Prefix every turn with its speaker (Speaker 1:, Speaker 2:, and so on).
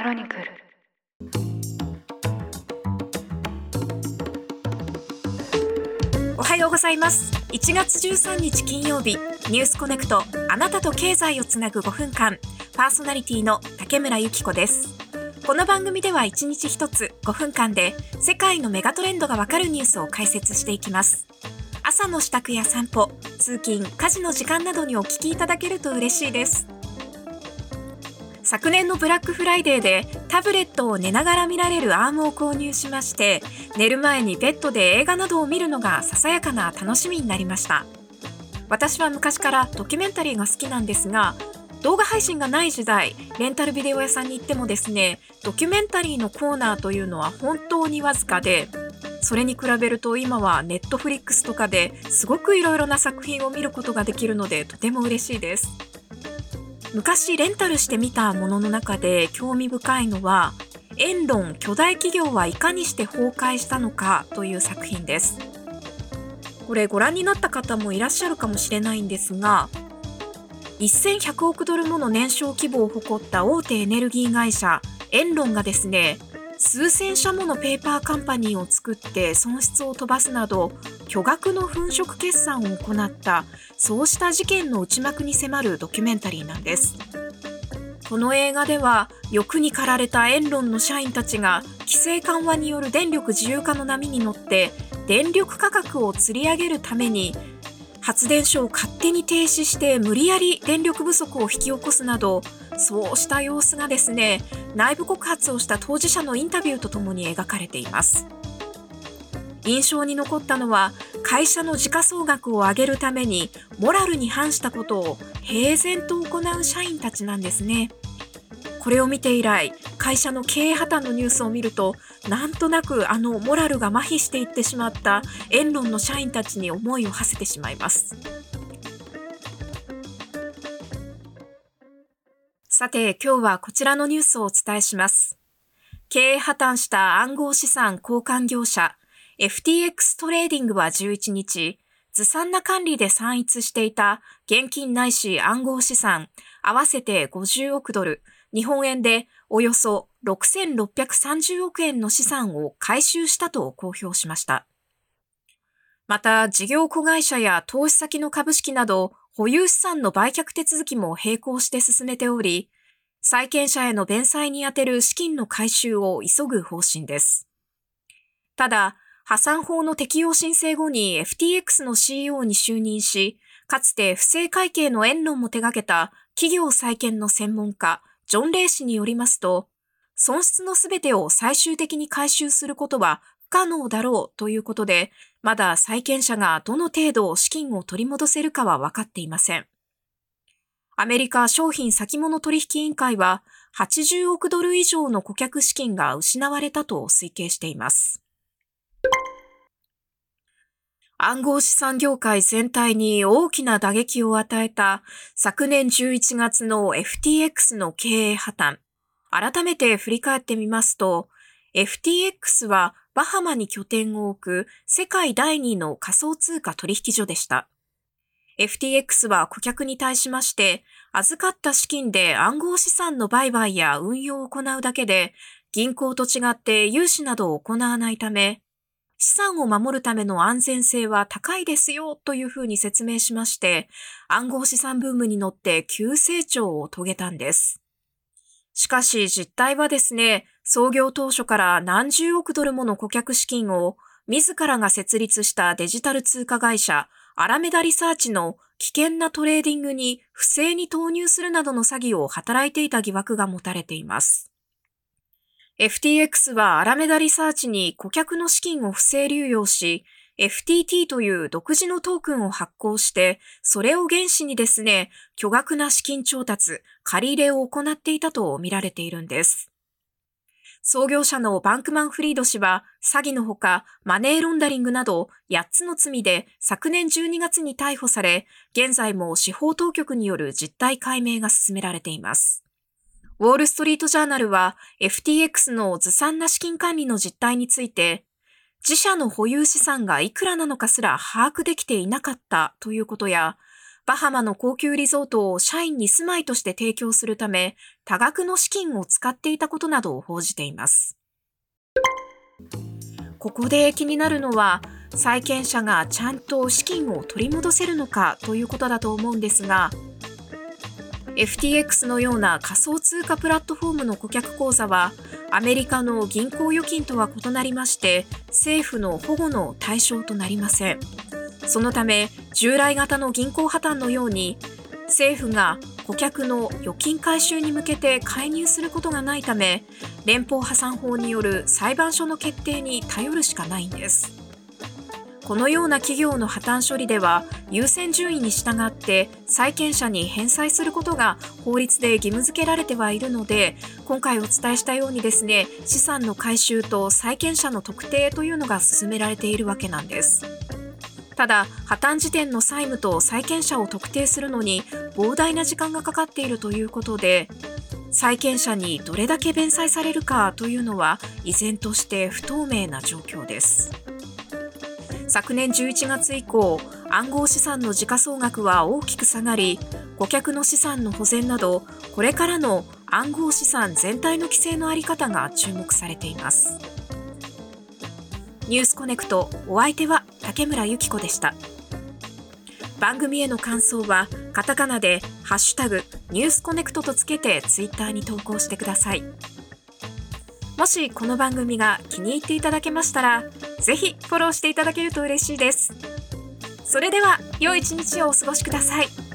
Speaker 1: クロニクル。
Speaker 2: おはようございます。1月13日金曜日ニュースコネクトあなたと経済をつなぐ5分間パーソナリティの竹村由紀子です。この番組では1日1つ5分間で世界のメガトレンドがわかるニュースを解説していきます。朝の支度や散歩通勤家事の時間などにお聞きいただけると嬉しいです。昨年のブラックフライデーでタブレットを寝ながら見られるアームを購入しまして寝る前にベッドで映画などを見るのがささやかな楽しみになりました。私は昔からドキュメンタリーが好きなんですが動画配信がない時代レンタルビデオ屋さんに行ってもですねドキュメンタリーのコーナーというのは本当にわずかでそれに比べると今はネットフリックスとかですごくいろいろな作品を見ることができるのでとても嬉しいです。昔レンタルしてみたものの中で興味深いのはエンロン巨大企業はいかにして崩壊したのかという作品です。これご覧になった方もいらっしゃるかもしれないんですが1100億ドルもの年商規模を誇った大手エネルギー会社エンロンがですね数千社ものペーパーカンパニーを作って損失を飛ばすなど巨額の粉飾決算を行ったそうした事件の内幕に迫るドキュメンタリーなんです。この映画では欲に駆られたエンロンの社員たちが規制緩和による電力自由化の波に乗って電力価格を吊り上げるために発電所を勝手に停止して無理やり電力不足を引き起こすなどそうした様子がですね内部告発をした当事者のインタビューとともに描かれています。印象に残ったのは会社の時価総額を上げるためにモラルに反したことを平然と行う社員たちなんですね。これを見て以来会社の経営破綻のニュースを見るとなんとなくあのモラルが麻痺していってしまったエンロンの社員たちに思いを馳せてしまいます。さて今日はこちらのニュースをお伝えします。経営破綻した暗号資産交換業者 FTX トレーディングは11日ずさんな管理で散逸していた現金ないし暗号資産合わせて50億ドル日本円でおよそ6630億円の資産を回収したと公表しました。また、事業子会社や投資先の株式など保有資産の売却手続きも並行して進めており、債権者への弁済に充てる資金の回収を急ぐ方針です。ただ、破産法の適用申請後に FTX の CEO に就任し、かつて不正会計の円論も手掛けた企業再建の専門家、ジョン・レイ氏によりますと、損失のすべてを最終的に回収することは不可能だろうということで、まだ債権者がどの程度資金を取り戻せるかは分かっていません。アメリカ商品先物取引委員会は80億ドル以上の顧客資金が失われたと推計しています。暗号資産業界全体に大きな打撃を与えた昨年11月の FTX の経営破綻。改めて振り返ってみますと、FTX はバハマに拠点を置く世界第2の仮想通貨取引所でした。FTX は顧客に対しまして、預かった資金で暗号資産の売買や運用を行うだけで、銀行と違って融資などを行わないため、資産を守るための安全性は高いですよというふうに説明しまして、暗号資産ブームに乗って急成長を遂げたんです。しかし実態はですね、創業当初から何十億ドルもの顧客資金を自らが設立したデジタル通貨会社アラメダリサーチの危険なトレーディングに不正に投入するなどの詐欺を働いていた疑惑が持たれています。FTX はアラメダリサーチに顧客の資金を不正流用し、FTT という独自のトークンを発行して、それを原資にですね、巨額な資金調達、借り入れを行っていたと見られているんです。創業者のバンクマン・フリード氏は詐欺のほかマネーロンダリングなど8つの罪で昨年12月に逮捕され、現在も司法当局による実態解明が進められています。ウォールストリートジャーナルは FTX のずさんな資金管理の実態について、自社の保有資産がいくらなのかすら把握できていなかったということや、バハマの高級リゾートを社員に住まいとして提供するため、多額の資金を使っていたことなどを報じています。ここで気になるのは、債権者がちゃんと資金を取り戻せるのかということだと思うんですが、FTX のような仮想通貨プラットフォームの顧客口座は、アメリカの銀行預金とは異なりまして、政府の保護の対象となりません。そのため、従来型の銀行破綻のように、政府が顧客の預金回収に向けて介入することがないため、連邦破産法による裁判所の決定に頼るしかないんです。このような企業の破綻処理では優先順位に従って債権者に返済することが法律で義務付けられてはいるので今回お伝えしたようにですね資産の回収と債権者の特定というのが進められているわけなんです。ただ破綻時点の債務と債権者を特定するのに膨大な時間がかかっているということで債権者にどれだけ弁済されるかというのは依然として不透明な状況です。昨年11月以降、暗号資産の時価総額は大きく下がり、顧客の資産の保全など、これからの暗号資産全体の規制のあり方が注目されています。ニュースコネクトお相手は竹村由紀子でした。番組への感想はカタカナでハッシュタグニュースコネクトとつけてツイッターに投稿してください。もしこの番組が気に入っていただけましたら、ぜひフォローしていただけると嬉しいです。それでは、良い一日をお過ごしください。